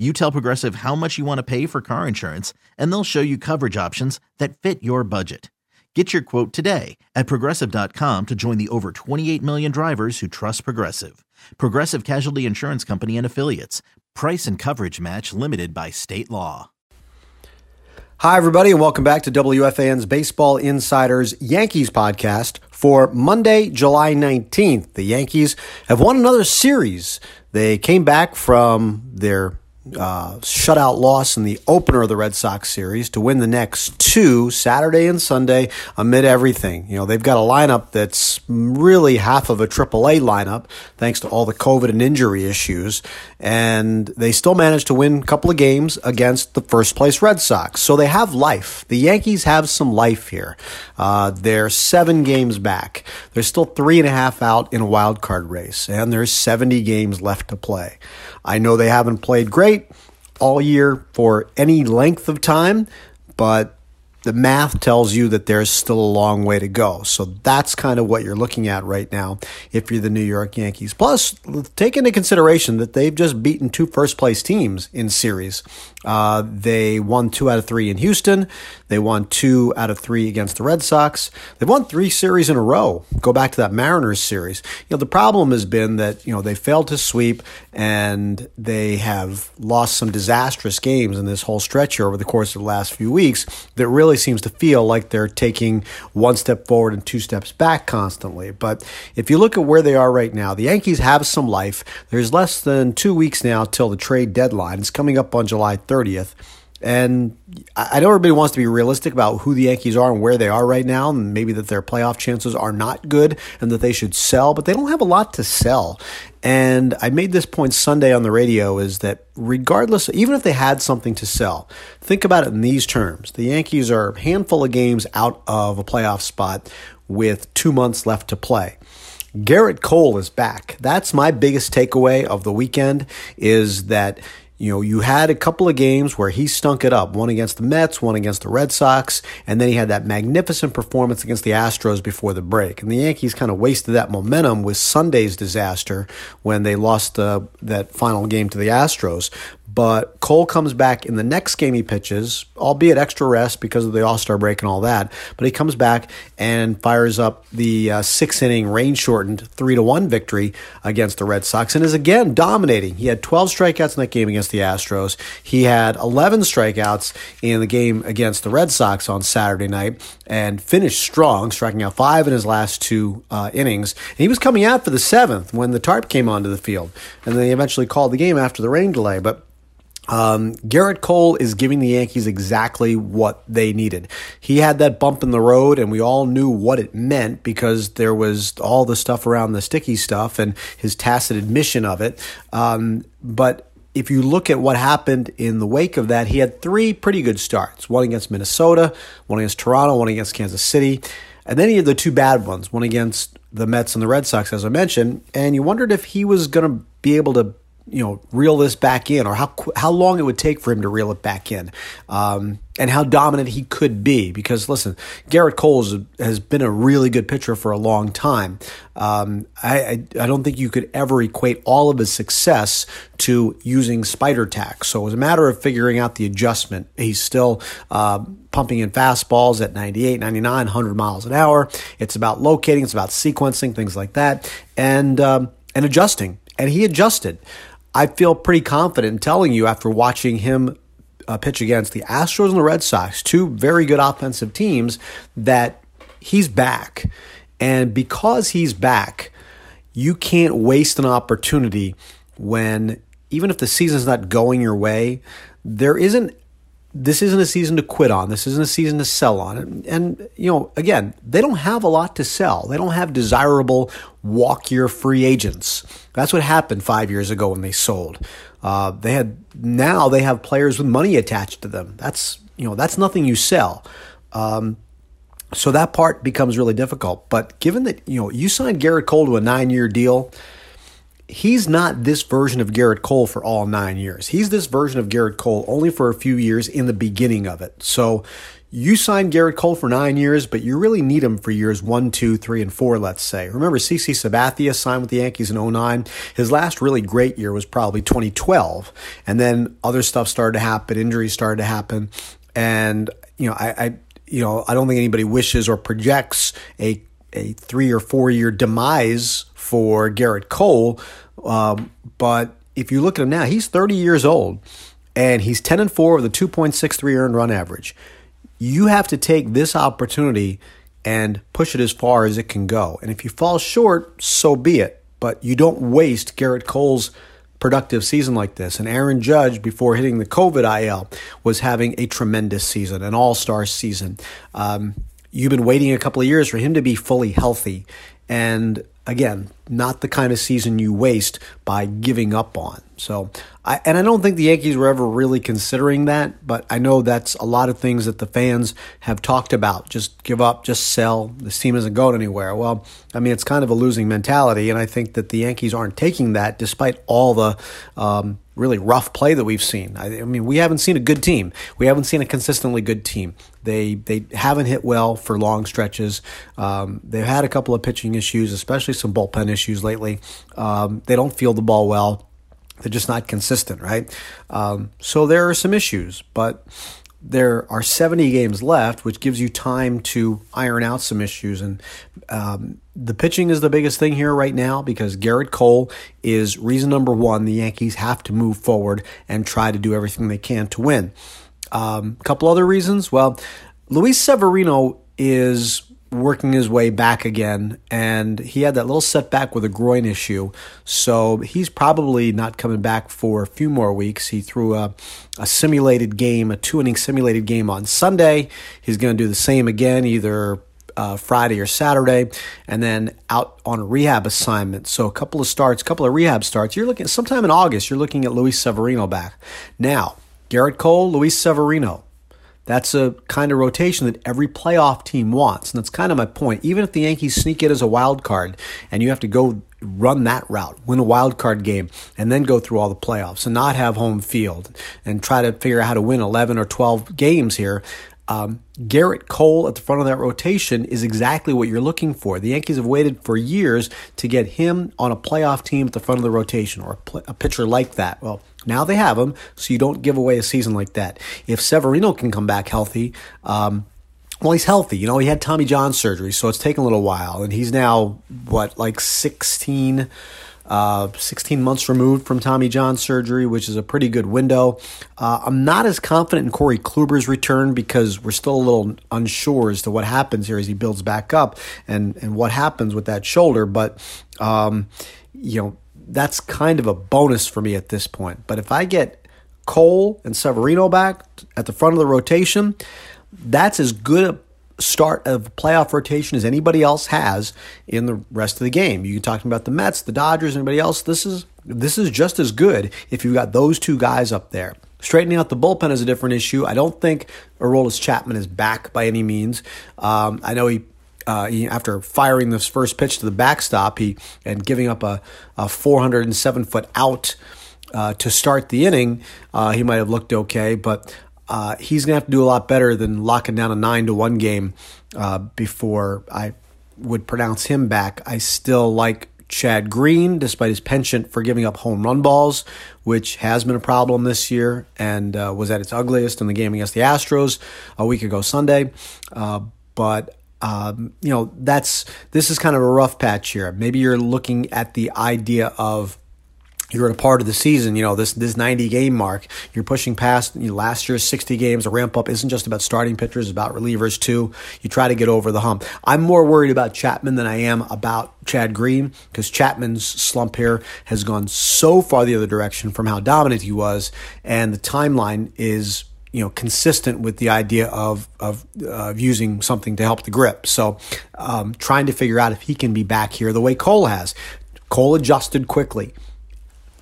you tell Progressive how much you want to pay for car insurance, and they'll show you coverage options that fit your budget. Get your quote today at progressive.com to join the over 28 million drivers who trust Progressive. Progressive Casualty Insurance Company and Affiliates. Price and coverage match limited by state law. Hi, everybody, and welcome back to WFAN's Baseball Insiders Yankees podcast for Monday, July 19th. The Yankees have won another series. They came back from their uh, shutout loss in the opener of the Red Sox series to win the next two Saturday and Sunday amid everything. You know, they've got a lineup that's really half of a AAA lineup thanks to all the COVID and injury issues. And they still managed to win a couple of games against the first place Red Sox. So they have life. The Yankees have some life here. Uh, they're seven games back. They're still three and a half out in a wild card race, and there's 70 games left to play. I know they haven't played great all year for any length of time, but the math tells you that there's still a long way to go. So that's kind of what you're looking at right now if you're the New York Yankees. Plus, take into consideration that they've just beaten two first place teams in series. Uh, they won two out of three in Houston. They won two out of three against the Red Sox. They've won three series in a row. Go back to that Mariners series. You know, the problem has been that, you know, they failed to sweep and they have lost some disastrous games in this whole stretch over the course of the last few weeks that really seems to feel like they're taking one step forward and two steps back constantly. But if you look at where they are right now, the Yankees have some life. There's less than two weeks now till the trade deadline. It's coming up on July 30th. And I know everybody wants to be realistic about who the Yankees are and where they are right now, and maybe that their playoff chances are not good and that they should sell, but they don't have a lot to sell. And I made this point Sunday on the radio is that regardless, even if they had something to sell, think about it in these terms. The Yankees are a handful of games out of a playoff spot with two months left to play. Gerrit Cole is back. That's my biggest takeaway of the weekend is that you know, you had a couple of games where he stunk it up, one against the Mets, one against the Red Sox, and then he had that magnificent performance against the Astros before the break. And the Yankees kind of wasted that momentum with Sunday's disaster when they lost uh, that final game to the Astros. But Cole comes back in the next game he pitches, albeit extra rest because of the All Star break and all that. But he comes back and fires up the uh, six inning rain shortened three to one victory against the Red Sox and is again dominating. He had 12 strikeouts in that game against the Astros. He had 11 strikeouts in the game against the Red Sox on Saturday night and finished strong, striking out five in his last two uh, innings. And he was coming out for the seventh when the tarp came onto the field. And then they eventually called the game after the rain delay. But um, Gerrit Cole is giving the Yankees exactly what they needed. He had that bump in the road, and we all knew what it meant because there was all the stuff around the sticky stuff and his tacit admission of it. Um, but if you look at what happened in the wake of that, he had three pretty good starts one against Minnesota, one against Toronto, one against Kansas City. And then he had the two bad ones, one against the Mets and the Red Sox, as I mentioned. And you wondered if he was going to be able to you know reel this back in or how how long it would take for him to reel it back in um, and how dominant he could be. Because listen Gerrit Cole has been a really good pitcher for a long time. Um, I, I, I don't think you could ever equate all of his success to using spider tack so it was a matter of figuring out the adjustment he's still uh, pumping in fastballs at 98 99 100 miles an hour. It's about locating it's about sequencing things like that and um, and adjusting. And he adjusted I feel pretty confident in telling you after watching him uh, pitch against the Astros and the Red Sox, two very good offensive teams, that he's back. And because he's back, you can't waste an opportunity when even if the season's not going your way, there isn't this isn't a season to quit on. This isn't a season to sell on. And, and, you know, again, they don't have a lot to sell. They don't have desirable walk year free agents. That's what happened five years ago when they sold. Uh, they had now they have players with money attached to them. That's you know that's nothing you sell. Um, so that part becomes really difficult. But given that you know you signed Gerrit Cole to a nine year deal he's not this version of Gerrit Cole for all nine years. He's this version of Gerrit Cole only for a few years in the beginning of it. So you signed Gerrit Cole for nine years, but you really need him for years one, two, three, and four, let's say. Remember, CC Sabathia signed with the Yankees in 09. His last really great year was probably 2012. And then other stuff started to happen, injuries started to happen. And, you know, I, I you know, I don't think anybody wishes or projects a a three or four year demise for Gerrit Cole. Um, but if you look at him now, he's 30 years old and he's 10 and 4 with a 2.63 earned run average. You have to take this opportunity and push it as far as it can go. And if you fall short, so be it. But you don't waste Gerrit Cole's productive season like this. And Aaron Judge, before hitting the COVID IL, was having a tremendous season, an all star season. Um, You've been waiting a couple of years for him to be fully healthy. And again, not the kind of season you waste by giving up on. So, I, and I don't think the Yankees were ever really considering that, but I know that's a lot of things that the fans have talked about. Just give up, just sell. This team isn't going anywhere. Well, I mean, it's kind of a losing mentality, and I think that the Yankees aren't taking that despite all the um, really rough play that we've seen. I, I, mean, we haven't seen a good team. We haven't seen a consistently good team. They they haven't hit well for long stretches. Um, they've had a couple of pitching issues, especially some bullpen issues lately. Um, they don't feel the ball well. They're just not consistent, right? Um, so there are some issues, but there are 70 games left, which gives you time to iron out some issues. And um, the pitching is the biggest thing here right now because Gerrit Cole is reason number one. The Yankees have to move forward and try to do everything they can to win. A um, couple other reasons. Well, Luis Severino is working his way back again, and he had that little setback with a groin issue. So he's probably not coming back for a few more weeks. He threw a, a simulated game, a two inning simulated game on Sunday. He's going to do the same again, either uh, Friday or Saturday, and then out on a rehab assignment. So a couple of starts, a couple of rehab starts. You're looking sometime in August. You're looking at Luis Severino back. Now, Gerrit Cole, Luis Severino. That's a kind of rotation that every playoff team wants. And that's kind of my point. Even if the Yankees sneak it as a wild card and you have to go run that route, win a wild card game, and then go through all the playoffs and not have home field and try to figure out how to win 11 or 12 games here, um, Gerrit Cole at the front of that rotation is exactly what you're looking for. The Yankees have waited for years to get him on a playoff team at the front of the rotation or a, a pitcher like that. Well, now they have him, so you don't give away a season like that. If Severino can come back healthy, um, well, he's healthy. You know, he had Tommy John surgery, so it's taken a little while, and he's now what like 16 uh, 16 months removed from Tommy John surgery, which is a pretty good window. Uh, I'm not as confident in Corey Kluber's return because we're still a little unsure as to what happens here as he builds back up and, and what happens with that shoulder. But, um, you know, that's kind of a bonus for me at this point. But if I get Cole and Severino back at the front of the rotation, that's as good a start of playoff rotation as anybody else has in the rest of the game. You can talk about the Mets, the Dodgers, anybody else. This is this is just as good if you've got those two guys up there. Straightening out the bullpen is a different issue. I don't think Aroldis Chapman is back by any means. Um, I know he uh, he, after firing this first pitch to the backstop, he and giving up a, a 407 foot out uh, to start the inning, uh, he might have looked okay. But uh, he's to have to do a lot better than locking down a nine to one game uh, before I would pronounce him back. I still like Chad Green, despite his penchant for giving up home run balls, which has been a problem this year and uh, was at its ugliest in the game against the Astros a week ago Sunday. Uh, but um, you know that's this is kind of a rough patch here. Maybe you're looking at the idea of you're at a part of the season, you know, this this 90 game mark, you're pushing past you know, last year's 60 games. A ramp up isn't just about starting pitchers, it's about relievers too. You try to get over the hump. I'm more worried about Chapman than I am about Chad Green because Chapman's slump here has gone so far the other direction from how dominant he was, and the timeline is you know consistent with the idea of of, uh, using something to help the grip. So, um, trying to figure out if he can be back here the way Cole has. Cole adjusted quickly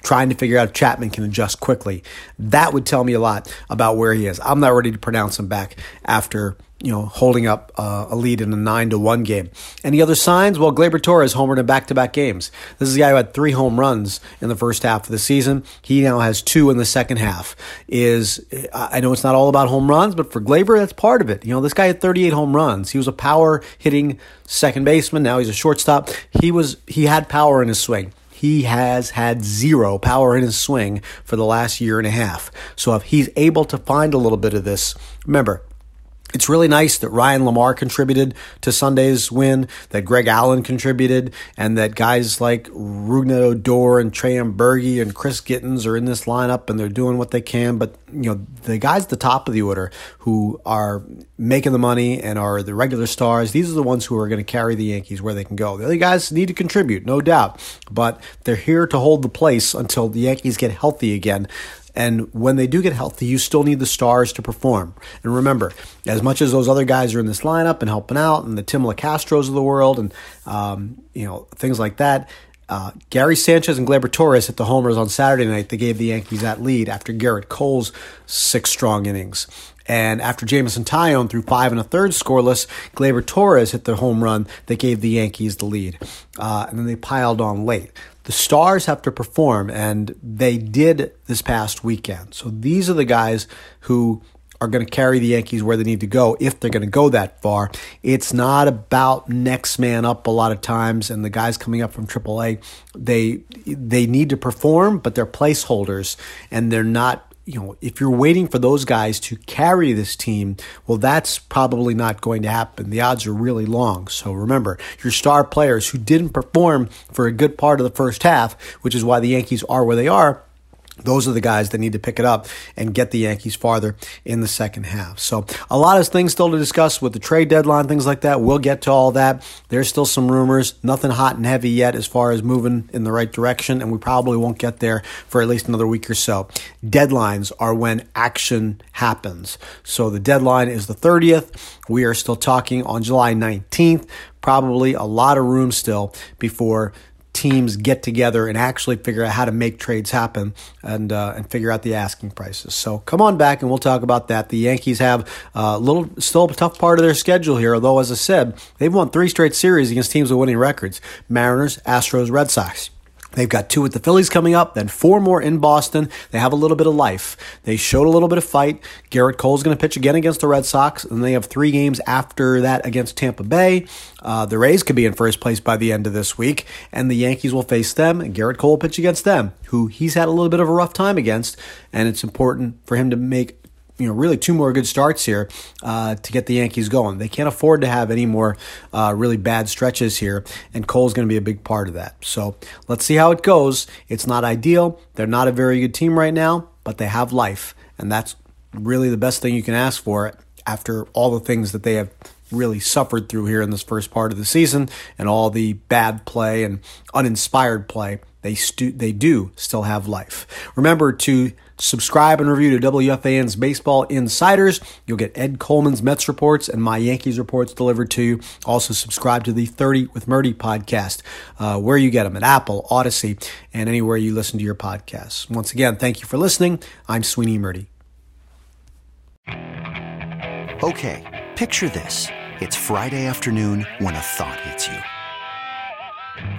trying to figure out if Chapman can adjust quickly. That would tell me a lot about where he is. I'm not ready to pronounce him back after you know holding up uh, a lead in a nine to one game. Any other signs? Well, Gleyber Torres homered in back to back games. This is a guy who had three home runs in the first half of the season. He now has two in the second half. Is I know it's not all about home runs, but for Gleyber, that's part of it. You know, this guy had 38 home runs. He was a power hitting second baseman. Now he's a shortstop. He was he had power in his swing he has had zero power in his swing for the last year and a half. So if he's able to find a little bit of this, remember, it's really nice that Ryan LaMarre contributed to Sunday's win, that Greg Allen contributed, and that guys like Rougned Odor and Trey Amburgey and Chris Gittens are in this lineup and they're doing what they can. But you know, the guys at the top of the order who are making the money and are the regular stars, these are the ones who are going to carry the Yankees where they can go. The other guys need to contribute, no doubt, but they're here to hold the place until the Yankees get healthy again. And when they do get healthy, you still need the stars to perform. And remember, as much as those other guys are in this lineup and helping out, and the Tim Locastros of the world, and um, you know things like that, uh, Gary Sanchez and Gleyber Torres hit the homers on Saturday night. They gave the Yankees that lead after Gerrit Cole's six strong innings. And after Jameson Taillon threw five and a third scoreless, Gleyber Torres hit the home run that gave the Yankees the lead. Uh, and then they piled on late the stars have to perform, and they did this past weekend. So these are the guys who are going to carry the Yankees where they need to go if they're going to go that far. It's not about next man up a lot of times, and the guys coming up from AAA, they they need to perform, but they're placeholders, and they're not you know, if you're waiting for those guys to carry this team, well, that's probably not going to happen. The odds are really long. So remember, your star players who didn't perform for a good part of the first half, which is why the Yankees are where they are, those are the guys that need to pick it up and get the Yankees farther in the second half. So, a lot of things still to discuss with the trade deadline, things like that. We'll get to all that. There's still some rumors, nothing hot and heavy yet as far as moving in the right direction, and we probably won't get there for at least another week or so. Deadlines are when action happens. So, the deadline is the 30th. We are still talking on July 19th. Probably a lot of room still before teams get together and actually figure out how to make trades happen and uh, and figure out the asking prices. So come on back and we'll talk about that. The Yankees have uh, a little still a tough part of their schedule here, although as I said, they've won three straight series against teams with winning records: Mariners, Astros, Red Sox. They've got two with the Phillies coming up, then four more in Boston. They have a little bit of life. They showed a little bit of fight. Gerrit Cole's going to pitch again against the Red Sox, and they have three games after that against Tampa Bay. Uh, the Rays could be in first place by the end of this week, and the Yankees will face them, and Gerrit Cole will pitch against them, who he's had a little bit of a rough time against, and it's important for him to make you know really two more good starts here uh, to get the Yankees going. They can't afford to have any more uh, really bad stretches here, and Cole's going to be a big part of that. So let's see how it goes. It's not ideal. They're not a very good team right now, but they have life, and that's really the best thing you can ask for after all the things that they have really suffered through here in this first part of the season and all the bad play and uninspired play. They stu- they do still have life. Remember to Subscribe and review to WFAN's Baseball Insiders. You'll get Ed Coleman's Mets reports and my Yankees reports delivered to you. Also, subscribe to the 30 with Murti podcast, uh, where you get them at Apple, Odyssey, and anywhere you listen to your podcasts. Once again, thank you for listening. I'm Sweeny Murti. Okay, picture this. It's Friday afternoon when a thought hits you.